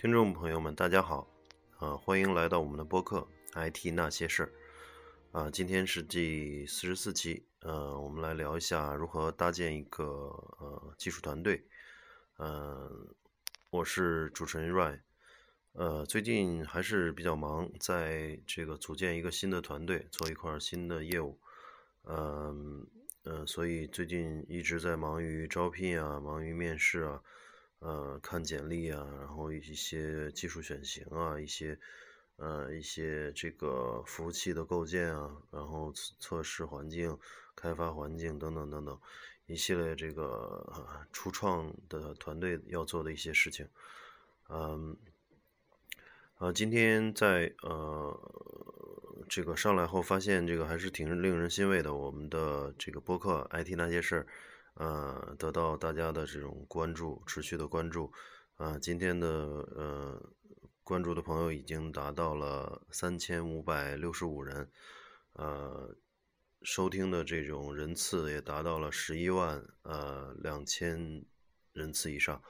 听众朋友们，大家好，啊，欢迎来到我们的播客《IT 那些事儿》，啊，今天是第四十四期，呃，我们来聊一下如何搭建一个呃技术团队，呃，我是主持人 Ryan，呃，最近还是比较忙，在这个组建一个新的团队，做一块新的业务，嗯嗯，所以最近一直在忙于招聘啊，忙于面试啊。呃，看简历啊，然后一些技术选型啊，一些呃一些这个服务器的构建啊，然后测试环境、开发环境等等等等，一系列这个初创的团队要做的一些事情。嗯，呃，今天在呃这个上来后发现，这个还是挺令人欣慰的。我们的这个播客《IT 那些事儿》。呃，得到大家的这种关注，持续的关注，啊，今天的呃关注的朋友已经达到了三千五百六十五人，呃，收听的这种人次也达到了十一万呃两千人次以上，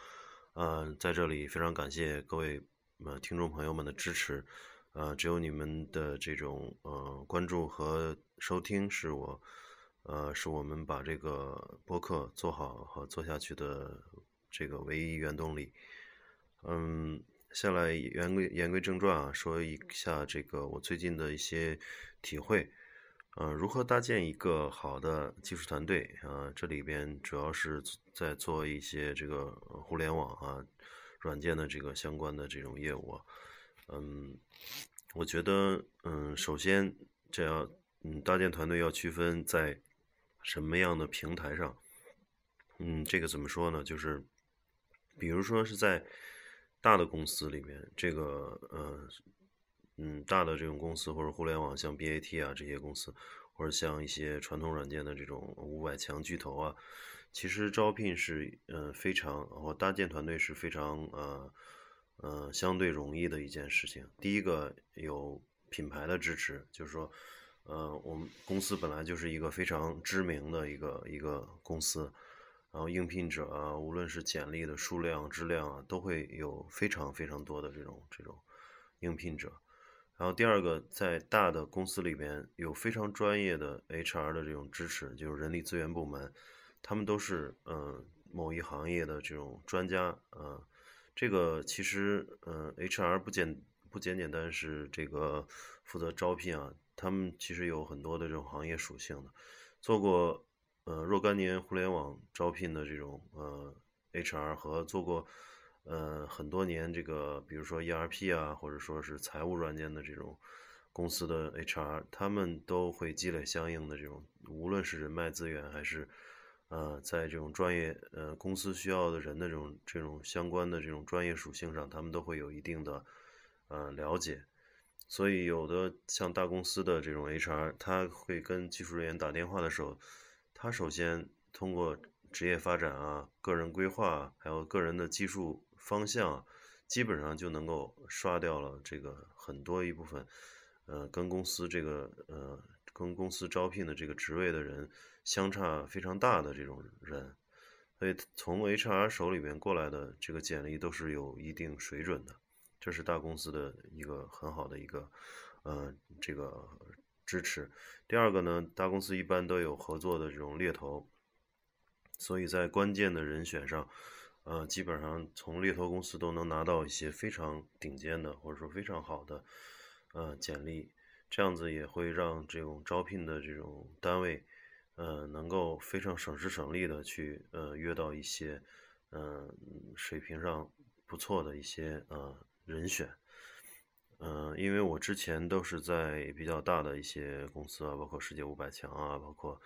呃，在这里非常感谢各位呃听众朋友们的支持，呃，只有你们的这种呃关注和收听是我。呃，是我们把这个播客做好和做下去的这个唯一原动力。嗯，下来言归言归正传啊，说一下这个我最近的一些体会。呃，如何搭建一个好的技术团队啊？这里边主要是在做一些这个互联网啊、软件的这个相关的这种业务。嗯，我觉得，嗯，首先这要，嗯，搭建团队要区分在。什么样的平台上？嗯，这个怎么说呢？就是，比如说是在大的公司里面，这个呃，嗯，大的这种公司或者互联网，像 BAT 啊这些公司，或者像一些传统软件的这种五百强巨头啊，其实招聘是呃非常，或搭建团队是非常呃呃相对容易的一件事情。第一个有品牌的支持，就是说。呃，我们公司本来就是一个非常知名的一个一个公司，然后应聘者啊，无论是简历的数量、质量啊，都会有非常非常多的这种这种应聘者。然后第二个，在大的公司里边有非常专业的 HR 的这种支持，就是人力资源部门，他们都是嗯某一行业的这种专家啊。这个其实嗯 HR 不简不简简单是这个负责招聘啊。他们其实有很多的这种行业属性的，做过呃若干年互联网招聘的这种呃 HR 和做过呃很多年这个比如说 ERP 啊或者说是财务软件的这种公司的 HR，他们都会积累相应的这种无论是人脉资源还是呃在这种专业呃公司需要的人的这种这种相关的这种专业属性上，他们都会有一定的呃了解。所以，有的像大公司的这种 HR，他会跟技术人员打电话的时候，他首先通过职业发展啊、个人规划，还有个人的技术方向，基本上就能够刷掉了这个很多一部分，呃，跟公司这个呃，跟公司招聘的这个职位的人相差非常大的这种人，所以从 HR 手里边过来的这个简历都是有一定水准的。这是大公司的一个很好的一个，呃，这个支持。第二个呢，大公司一般都有合作的这种猎头，所以在关键的人选上，呃，基本上从猎头公司都能拿到一些非常顶尖的或者说非常好的，呃，简历。这样子也会让这种招聘的这种单位，呃，能够非常省时省力的去，呃，约到一些，嗯，水平上不错的一些，呃。人选，嗯，因为我之前都是在比较大的一些公司啊，包括世界五百强啊，包括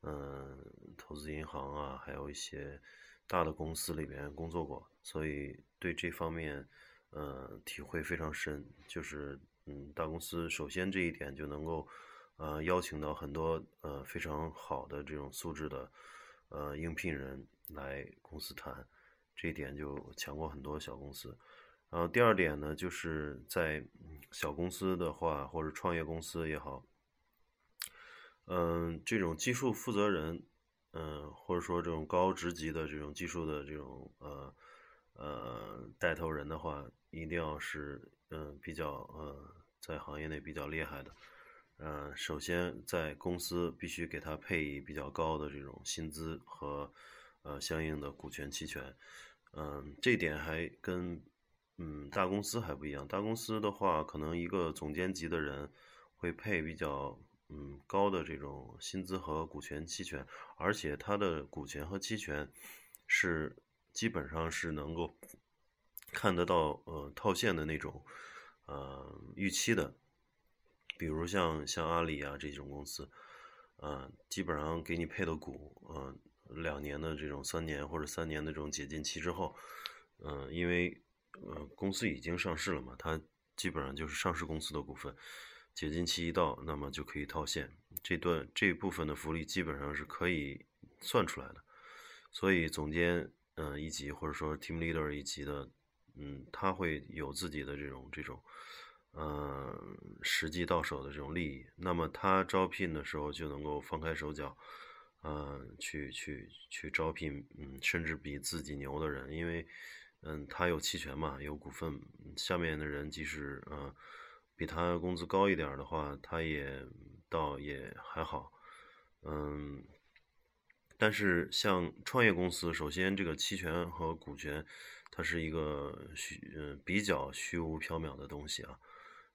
嗯投资银行啊，还有一些大的公司里边工作过，所以对这方面嗯体会非常深。就是嗯大公司首先这一点就能够呃邀请到很多呃非常好的这种素质的呃应聘人来公司谈，这一点就强过很多小公司。然后第二点呢，就是在小公司的话，或者创业公司也好，嗯，这种技术负责人，嗯，或者说这种高职级的这种技术的这种呃呃带头人的话，一定要是嗯比较呃在行业内比较厉害的。嗯，首先在公司必须给他配以比较高的这种薪资和呃相应的股权期权。嗯，这点还跟嗯大公司还不一样。大公司的话，可能一个总监级的人会配比较嗯高的这种薪资和股权期权，而且他的股权和期权是基本上是能够看得到呃套现的那种呃预期的。比如像像阿里啊这种公司，呃，基本上给你配的股，嗯，两年的这种三年或者三年的这种解禁期之后，嗯，因为呃公司已经上市了嘛，它基本上就是上市公司的股份，解禁期一到，那么就可以套现，这段这部分的福利基本上是可以算出来的，所以总监嗯一级或者说 team leader 一级的，嗯，他会有自己的这种这种。嗯，实际到手的这种利益，那么他招聘的时候就能够放开手脚，嗯，去去去招聘，嗯，甚至比自己牛的人，因为，嗯，他有期权嘛，有股份，下面的人即使嗯比他工资高一点的话，他也倒也还好，嗯，但是像创业公司，首先这个期权和股权，它是一个虚，嗯，比较虚无缥缈的东西啊。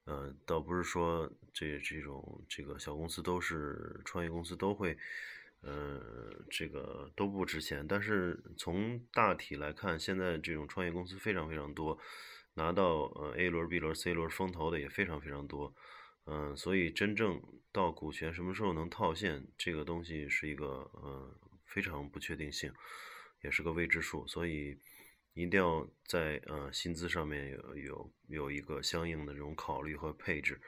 呃，倒不是说这这种这个小公司都是创业公司都会，呃，这个都不值钱。但是从大体来看，现在这种创业公司非常非常多，拿到呃 A 轮、B 轮、C 轮风投的也非常非常多。嗯，所以真正到股权什么时候能套现，这个东西是一个呃非常不确定性，也是个未知数。所以。一定要在呃薪资上面有有有一个相应的这种考虑和配置，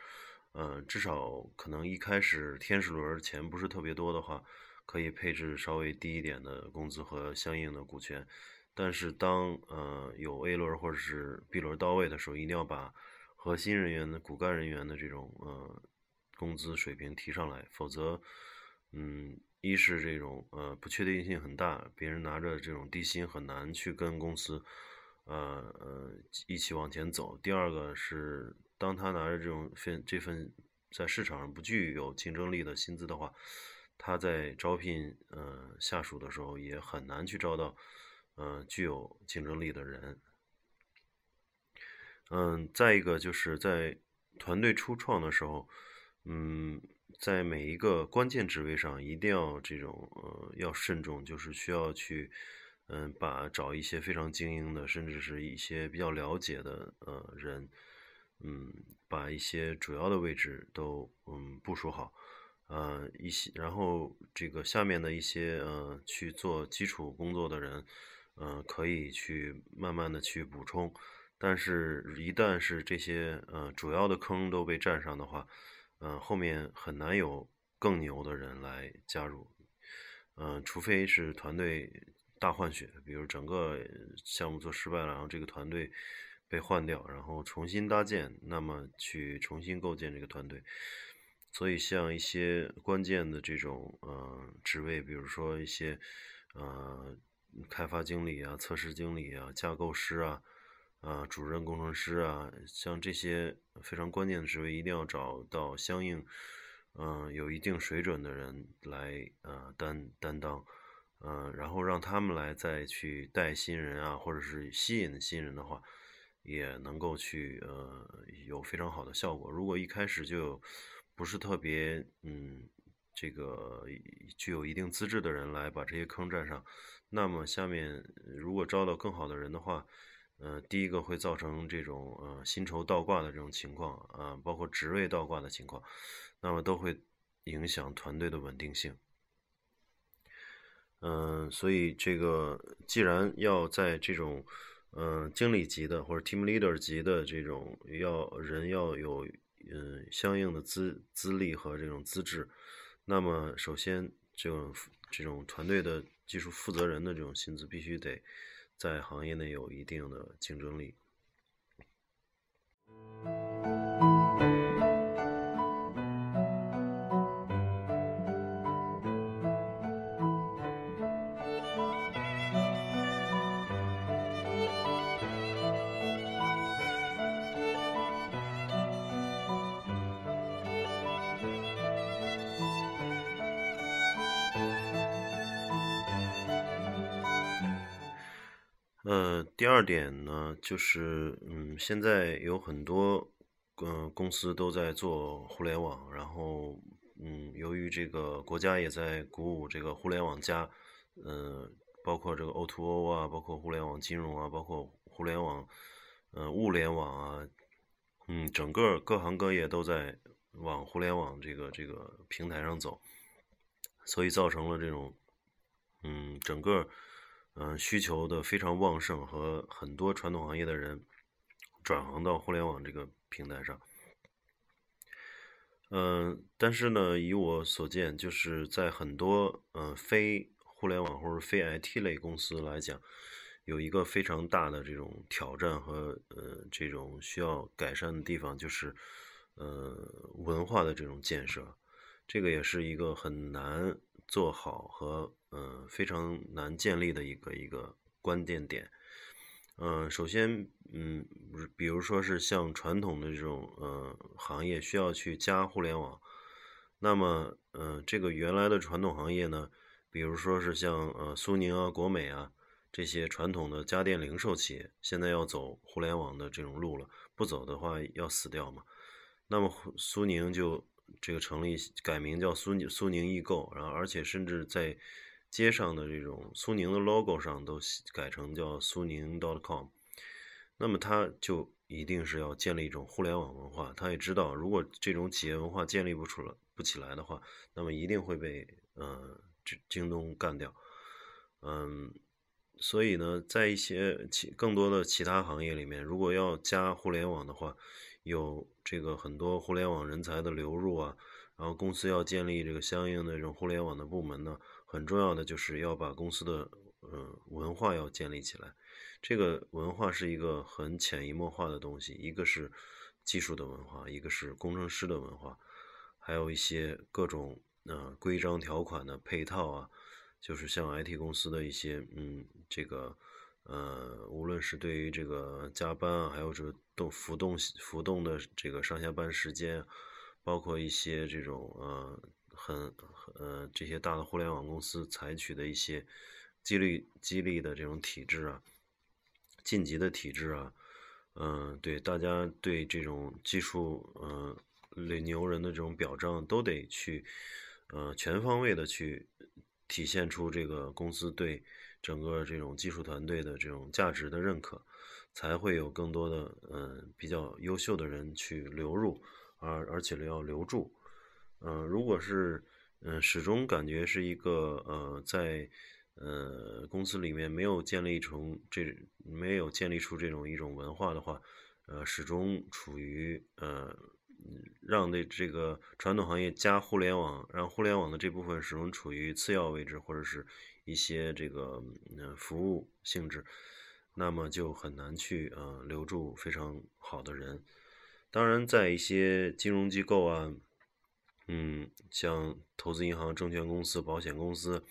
呃，至少可能一开始天使轮钱不是特别多的话，可以配置稍微低一点的工资和相应的股权。但是当呃有 A 轮或者是 B 轮到位的时候，一定要把核心人员的骨干人员的这种呃工资水平提上来，否则，嗯。一是这种呃不确定性很大，别人拿着这种低薪很难去跟公司呃呃一起往前走。第二个是当他拿着这种份这份在市场上不具有竞争力的薪资的话，他在招聘呃下属的时候也很难去招到呃具有竞争力的人。嗯，再一个就是在团队初创的时候，嗯。在每一个关键职位上，一定要这种呃要慎重，就是需要去嗯把找一些非常精英的，甚至是一些比较了解的呃人，嗯把一些主要的位置都嗯部署好，呃一些然后这个下面的一些呃去做基础工作的人，呃可以去慢慢的去补充，但是一旦是这些呃主要的坑都被占上的话。呃，后面很难有更牛的人来加入，嗯，除非是团队大换血，比如整个项目做失败了，然后这个团队被换掉，然后重新搭建，那么去重新构建这个团队。所以像一些关键的这种呃职位，比如说一些呃开发经理啊、测试经理啊、架构师啊。啊，主任工程师啊，像这些非常关键的职位，一定要找到相应，嗯，有一定水准的人来，呃，担担当，嗯，然后让他们来再去带新人啊，或者是吸引新人的话，也能够去，呃，有非常好的效果。如果一开始就有不是特别，嗯，这个具有一定资质的人来把这些坑占上，那么下面如果招到更好的人的话，呃，第一个会造成这种呃薪酬倒挂的这种情况啊，包括职位倒挂的情况，那么都会影响团队的稳定性。嗯，所以这个既然要在这种嗯经理级的或者 team leader 级的这种要人要有嗯相应的资资历和这种资质，那么首先这种这种团队的技术负责人的这种薪资必须得。在行业内有一定的竞争力。呃，第二点呢，就是嗯，现在有很多嗯公司都在做互联网，然后嗯，由于这个国家也在鼓舞这个互联网加，嗯，包括这个 O2O 啊，包括互联网金融啊，包括互联网嗯物联网啊，嗯，整个各行各业都在往互联网这个这个平台上走，所以造成了这种嗯整个。嗯，需求的非常旺盛，和很多传统行业的人转行到互联网这个平台上。嗯，但是呢，以我所见，就是在很多嗯非互联网或者非 IT 类公司来讲，有一个非常大的这种挑战和呃这种需要改善的地方，就是呃文化的这种建设，这个也是一个很难做好和。嗯，非常难建立的一个一个关键点。嗯，首先，嗯，比如说是像传统的这种呃行业需要去加互联网，那么，嗯，这个原来的传统行业呢，比如说是像呃苏宁啊、国美啊这些传统的家电零售企业，现在要走互联网的这种路了，不走的话要死掉嘛。那么苏宁就这个成立改名叫苏苏宁易购，然后而且甚至在街上的这种苏宁的 logo 上都改成叫苏宁 .com，那么它就一定是要建立一种互联网文化。他也知道，如果这种企业文化建立不出来、不起来的话，那么一定会被呃京京东干掉。嗯，所以呢，在一些其更多的其他行业里面，如果要加互联网的话，有这个很多互联网人才的流入啊，然后公司要建立这个相应的这种互联网的部门呢。很重要的就是要把公司的嗯文化要建立起来，这个文化是一个很潜移默化的东西，一个是技术的文化，一个是工程师的文化，还有一些各种呃规章条款的配套啊，就是像 IT 公司的一些嗯这个呃无论是对于这个加班啊，还有这个动浮动浮动的这个上下班时间，包括一些这种呃。很呃，这些大的互联网公司采取的一些激励激励的这种体制啊，晋级的体制啊，嗯，对大家对这种技术嗯牛人的这种表彰，都得去呃全方位的去体现出这个公司对整个这种技术团队的这种价值的认可，才会有更多的嗯比较优秀的人去流入，而而且要留住。嗯，如果是嗯始终感觉是一个呃在呃公司里面没有建立成这没有建立出这种一种文化的话，呃始终处于呃让那这个传统行业加互联网，让互联网的这部分始终处于次要位置，或者是一些这个嗯服务性质，那么就很难去呃留住非常好的人。当然，在一些金融机构啊。嗯，像投资银行、证券公司、保险公司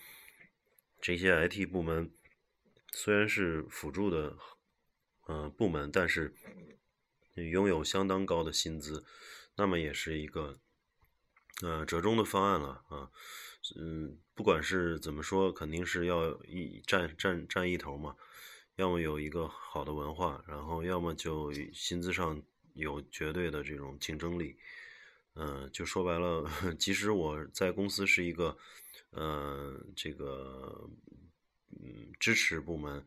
这些 IT 部门，虽然是辅助的呃部门，但是拥有相当高的薪资，那么也是一个呃折中的方案了啊。嗯，不管是怎么说，肯定是要一占占占一头嘛。要么有一个好的文化，然后要么就薪资上有绝对的这种竞争力。嗯，就说白了，即使我在公司是一个，呃，这个，嗯，支持部门，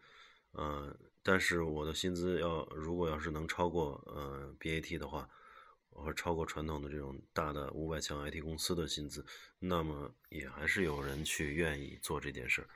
呃，但是我的薪资要如果要是能超过呃 BAT 的话，或超过传统的这种大的五百强 IT 公司的薪资，那么也还是有人去愿意做这件事儿。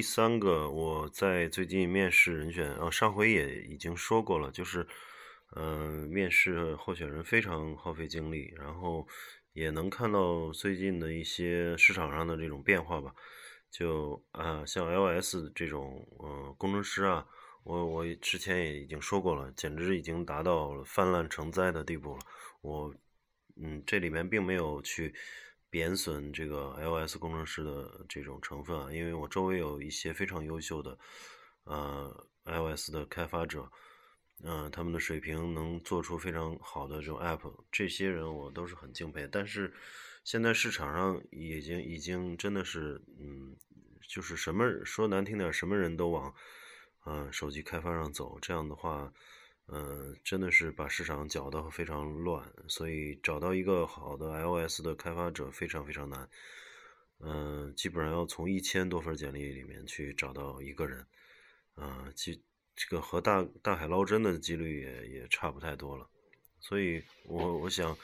第三个，我在最近面试人选，啊，上回也已经说过了，就是，嗯，面试候选人非常耗费精力，然后也能看到最近的一些市场上的这种变化吧，就啊，像 iOS 这种，嗯，工程师啊，我我之前也已经说过了，简直已经达到了泛滥成灾的地步了，我，嗯，这里面并没有去。贬损这个 iOS 工程师的这种成分啊，因为我周围有一些非常优秀的，呃 iOS 的开发者，嗯，他们的水平能做出非常好的这种 App，这些人我都是很敬佩。但是现在市场上已经已经真的是，嗯，就是什么说难听点，什么人都往，嗯，手机开发上走，这样的话。嗯，真的是把市场搅得非常乱，所以找到一个好的 iOS 的开发者非常非常难。嗯，基本上要从一千多份简历里面去找到一个人，啊，其这个和大大海捞针的几率也也差不太多了。所以我我想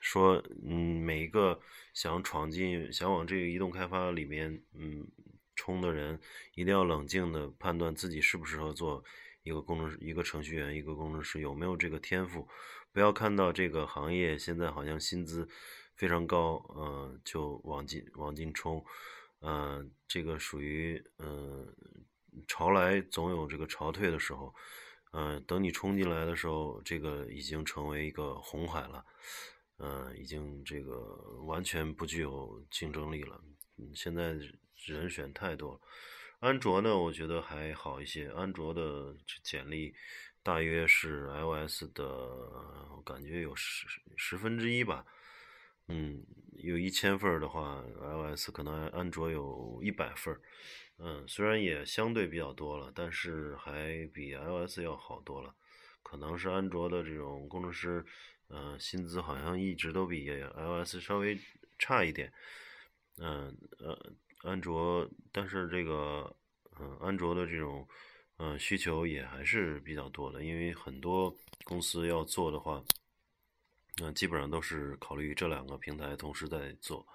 说，嗯，每一个想闯进、想往这个移动开发里面嗯冲的人，一定要冷静的判断自己适不适合做。一个工程师，一个程序员，一个工程师有没有这个天赋？不要看到这个行业现在好像薪资非常高，嗯，就往进往进冲，嗯，这个属于嗯潮来总有这个潮退的时候，嗯，等你冲进来的时候，这个已经成为一个红海了，嗯，已经这个完全不具有竞争力了。现在人选太多了。安卓呢，我觉得还好一些。安卓的简历大约是 iOS 的，我感觉有十十分之一吧。嗯，有一千份的话，iOS 可能安卓有一百份。嗯，虽然也相对比较多了，但是还比 iOS 要好多了。可能是安卓的这种工程师，嗯，薪资好像一直都比 iOS 稍微差一点。嗯呃。安卓，但是这个，嗯，安卓的这种，嗯，需求也还是比较多的，因为很多公司要做的话，那基本上都是考虑这两个平台同时在做。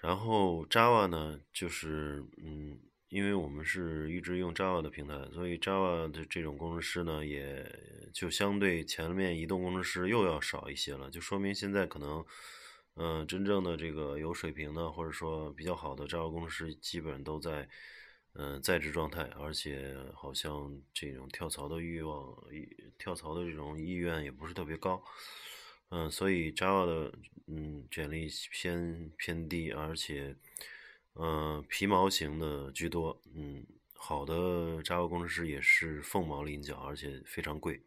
然后 Java 呢，就是，嗯，因为我们是一直用 Java 的平台，所以 Java 的这种工程师呢，也就相对前面移动工程师又要少一些了，就说明现在可能。嗯，真正的这个有水平的，或者说比较好的 Java 工程师，基本都在嗯在职状态，而且好像这种跳槽的欲望、跳槽的这种意愿也不是特别高。嗯，所以 Java 的嗯简历偏偏低，而且嗯皮毛型的居多。嗯，好的 Java 工程师也是凤毛麟角，而且非常贵。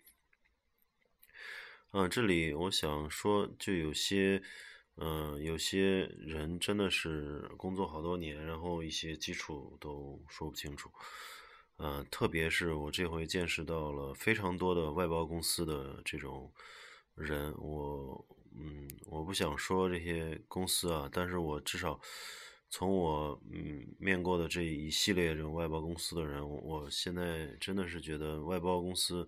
嗯，这里我想说，就有些。嗯，有些人真的是工作好多年，然后一些基础都说不清楚。嗯，特别是我这回见识到了非常多的外包公司的这种人，我嗯，我不想说这些公司啊，但是我至少从我嗯面过的这一系列这种外包公司的人，我现在真的是觉得外包公司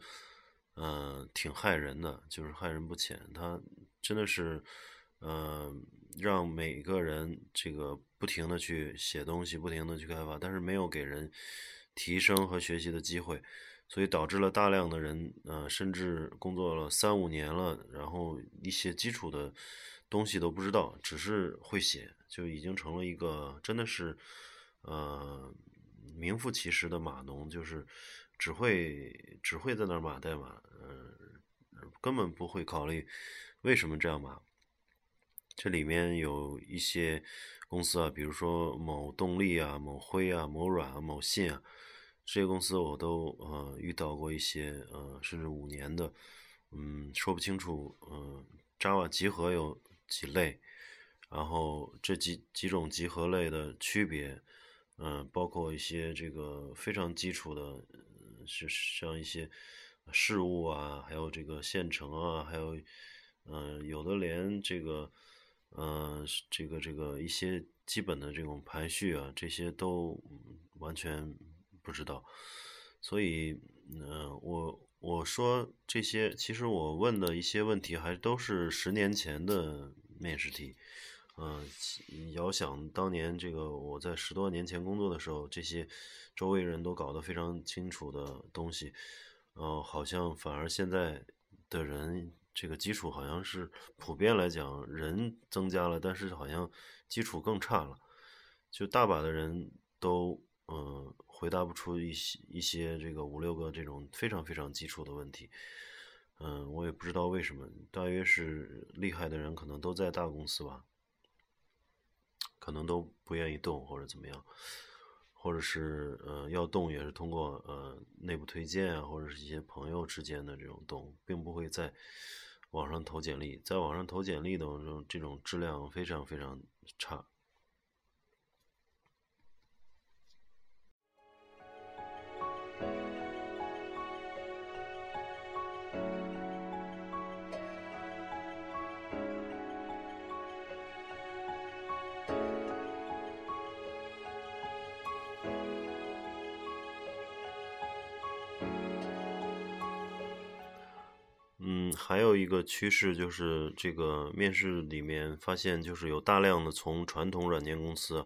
嗯挺害人的，就是害人不浅，他真的是。嗯，让每个人这个不停的去写东西，不停的去开发，但是没有给人提升和学习的机会，所以导致了大量的人，呃，甚至工作了三五年了，然后一些基础的东西都不知道，只是会写，就已经成了一个真的是，呃，名副其实的码农，就是只会只会在那儿码代码，嗯，根本不会考虑为什么这样码。这里面有一些公司啊，比如说某动力啊、某辉啊、某软啊、某信啊，这些公司我都呃遇到过一些呃，甚至五年的，嗯，说不清楚，嗯，Java 集合有几类，然后这几几种集合类的区别，嗯，包括一些这个非常基础的，是像一些事务啊，还有这个线程啊，还有，嗯，有的连这个。嗯，这个这个一些基本的这种排序啊，这些都完全不知道，所以，嗯，我我说这些，其实我问的一些问题还都是十年前的面试题，嗯，遥想当年这个我在十多年前工作的时候，这些周围人都搞得非常清楚的东西，嗯，好像反而现在的人。这个基础好像是普遍来讲，人增加了，但是好像基础更差了。就大把的人都嗯回答不出一些一些这个五六个这种非常非常基础的问题。嗯，我也不知道为什么，大约是厉害的人可能都在大公司吧，可能都不愿意动或者怎么样，或者是呃要动也是通过呃内部推荐啊，或者是一些朋友之间的这种动，并不会在网上投简历，在网上投简历的这种这种质量非常非常差。还有一个趋势就是这个面试里面发现，就是有大量的从传统软件公司，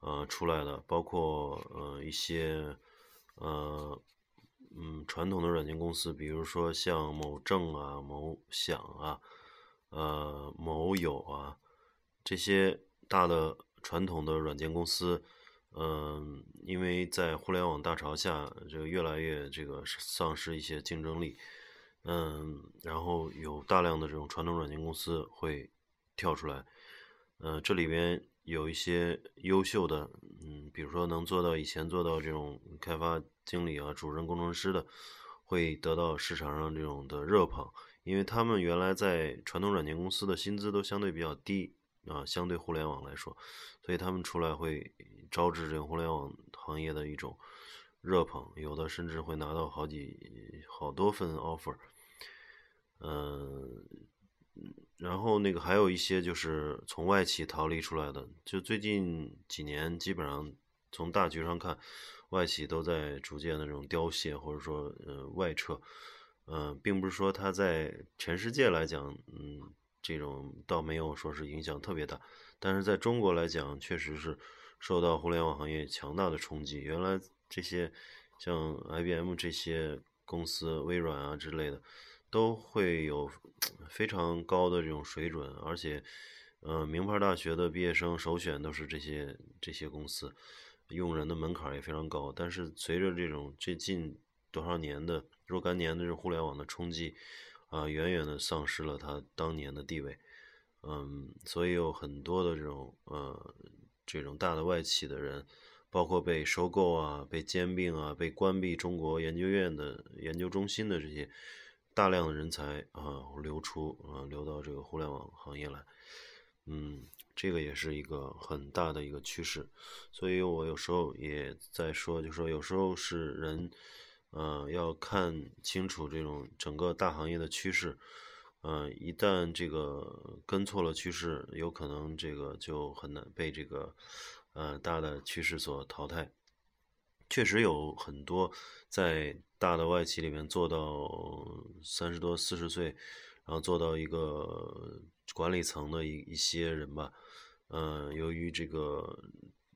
呃出来的，包括呃一些呃嗯传统的软件公司，比如说像某正啊、某享啊、呃某友啊这些大的传统的软件公司，嗯，因为在互联网大潮下，这个越来越这个丧失一些竞争力。嗯，然后有大量的这种传统软件公司会跳出来，嗯，这里边有一些优秀的，嗯，比如说能做到以前做到这种开发经理啊、主任工程师的，会得到市场上这种的热捧，因为他们原来在传统软件公司的薪资都相对比较低啊，相对互联网来说，所以他们出来会招致这个互联网行业的一种。热捧，有的甚至会拿到好几好多份 offer，嗯，然后那个还有一些就是从外企逃离出来的，就最近几年基本上从大局上看，外企都在逐渐的这种凋谢或者说呃外撤，嗯，并不是说它在全世界来讲，嗯，这种倒没有说是影响特别大，但是在中国来讲，确实是受到互联网行业强大的冲击，原来。这些像 IBM 这些公司、微软啊之类的，都会有非常高的这种水准，而且，呃，名牌大学的毕业生首选都是这些这些公司，用人的门槛也非常高。但是随着这种最近多少年的若干年的这互联网的冲击，啊，远远的丧失了它当年的地位。嗯，所以有很多的这种呃这种大的外企的人。包括被收购啊、被兼并啊、被关闭中国研究院的研究中心的这些大量的人才啊流出啊流到这个互联网行业来，嗯，这个也是一个很大的一个趋势。所以我有时候也在说，就说有时候是人，呃，要看清楚这种整个大行业的趋势，呃，一旦这个跟错了趋势，有可能这个就很难被这个。呃，大的趋势所淘汰，确实有很多在大的外企里面做到三十多、四十岁，然后做到一个管理层的一一些人吧。嗯，由于这个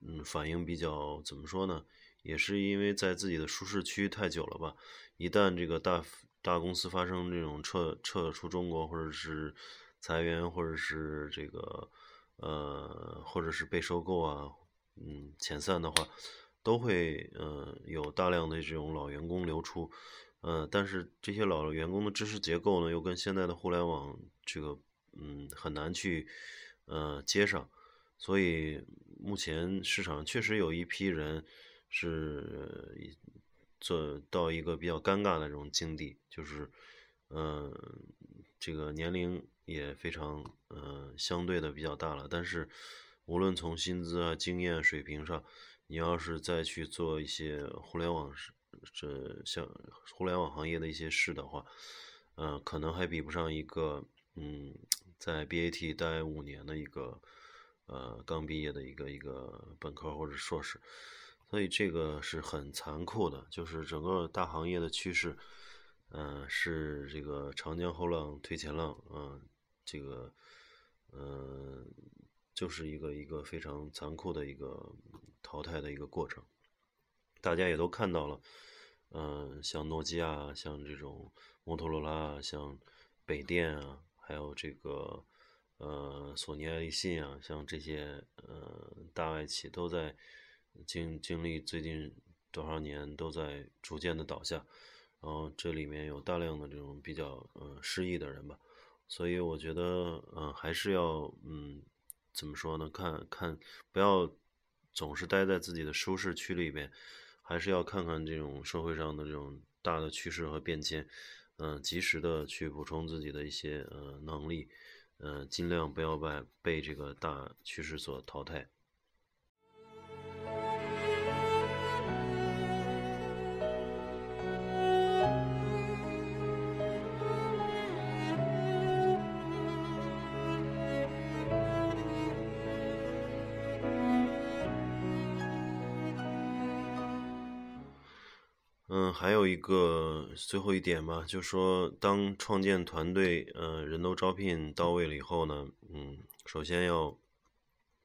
嗯反应比较怎么说呢，也是因为在自己的舒适区太久了吧。一旦这个大大公司发生这种撤撤出中国，或者是裁员，或者是这个呃，或者是被收购啊。嗯，遣散的话，都会呃有大量的这种老员工流出，呃，但是这些老员工的知识结构呢，又跟现在的互联网这个嗯很难去呃接上，所以目前市场确实有一批人是做到一个比较尴尬的这种境地，就是嗯这个年龄也非常嗯相对的比较大了，但是。无论从薪资啊、经验水平上，你要是再去做一些互联网这像互联网行业的一些事的话，嗯，可能还比不上一个嗯，在 BAT 待五年的一个呃刚毕业的一个一个本科或者硕士，所以这个是很残酷的，就是整个大行业的趋势，嗯，是这个长江后浪推前浪，嗯，这个嗯。就是一个一个非常残酷的一个淘汰的一个过程，大家也都看到了，嗯，像诺基亚、像这种摩托罗拉、像北电啊，还有这个呃索尼爱立信啊，像这些呃大外企都在经经历最近多少年都在逐渐的倒下，然后这里面有大量的这种比较嗯失意的人吧，所以我觉得嗯还是要嗯。怎么说呢？看看，不要总是待在自己的舒适区里边，还是要看看这种社会上的这种大的趋势和变迁，嗯，及时的去补充自己的一些呃能力，嗯，尽量不要被被这个大趋势所淘汰。还有一个最后一点吧，就说，当创建团队，呃，人都招聘到位了以后呢，嗯，首先要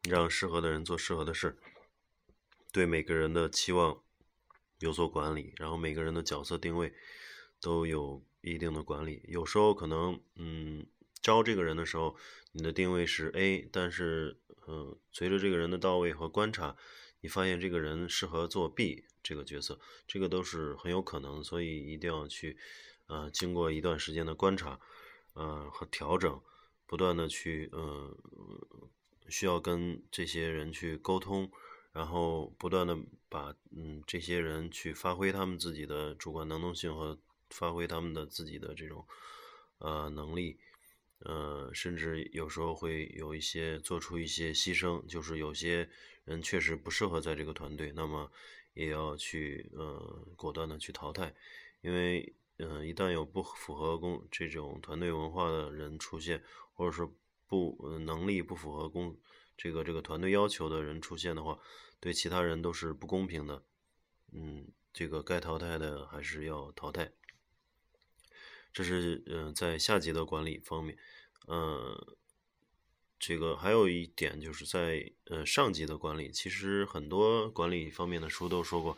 让适合的人做适合的事，对每个人的期望有所管理，然后每个人的角色定位都有一定的管理。有时候可能，嗯，招这个人的时候，你的定位是 A，但是，嗯，随着这个人的到位和观察，你发现这个人适合做 B。这个角色，这个都是很有可能，所以一定要去，呃，经过一段时间的观察，呃和调整，不断的去，呃，需要跟这些人去沟通，然后不断的把，嗯，这些人去发挥他们自己的主观能动性和发挥他们的自己的这种，呃，能力，呃，甚至有时候会有一些做出一些牺牲，就是有些人确实不适合在这个团队，那么。也要去呃果断的去淘汰，因为嗯一旦有不符合公这种团队文化的人出现，或者说不能力不符合公这个这个团队要求的人出现的话，对其他人都是不公平的。嗯，这个该淘汰的还是要淘汰。这是嗯在下级的管理方面，嗯。这个还有一点就是在呃上级的管理，其实很多管理方面的书都说过，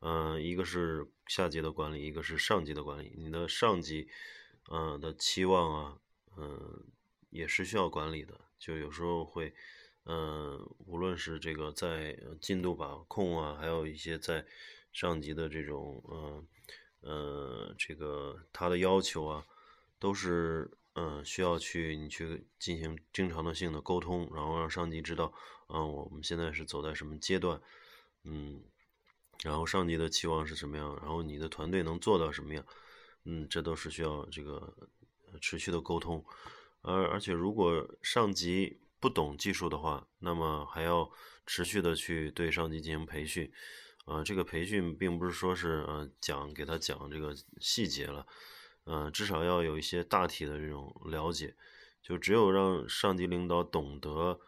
嗯，一个是下级的管理，一个是上级的管理。你的上级，嗯的期望啊，嗯也是需要管理的。就有时候会，嗯，无论是这个在进度把控啊，还有一些在上级的这种，嗯呃这个他的要求啊，都是。嗯，需要去你去进行经常的性的沟通，然后让上级知道，嗯，我们现在是走在什么阶段，嗯，然后上级的期望是什么样，然后你的团队能做到什么样，嗯，这都是需要这个持续的沟通，而而且如果上级不懂技术的话，那么还要持续的去对上级进行培训，啊，这个培训并不是说是呃讲给他讲这个细节了。嗯，至少要有一些大体的这种了解，就只有让上级领导懂得，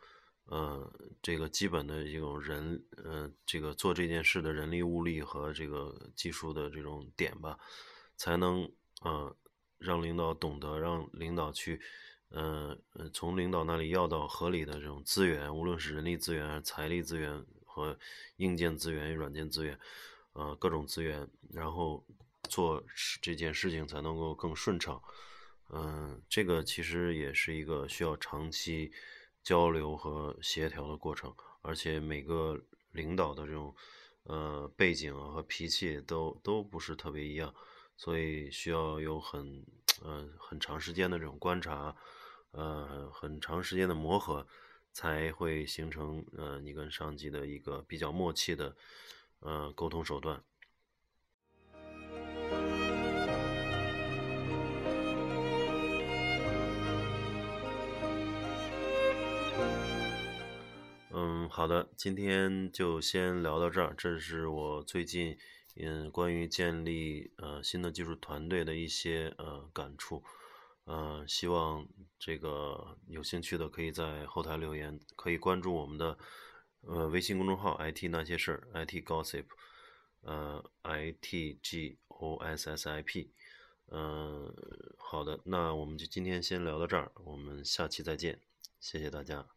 呃，这个基本的一种人，呃，这个做这件事的人力物力和这个技术的这种点吧，才能，呃，让领导懂得，让领导去，呃，从领导那里要到合理的这种资源，无论是人力资源、财力资源和硬件资源、软件资源，呃，各种资源，然后。做这件事情才能够更顺畅，嗯，这个其实也是一个需要长期交流和协调的过程，而且每个领导的这种呃背景和脾气都都不是特别一样，所以需要有很呃很长时间的这种观察，呃很长时间的磨合，才会形成呃你跟上级的一个比较默契的呃沟通手段。嗯好的，今天就先聊到这儿。这是我最近嗯关于建立呃新的技术团队的一些呃感触，呃，希望这个有兴趣的可以在后台留言，可以关注我们的呃微信公众号 “IT 那些事儿 ”IT Gossip，呃 IT G O S S I P，嗯，好的，那我们就今天先聊到这儿，我们下期再见，谢谢大家。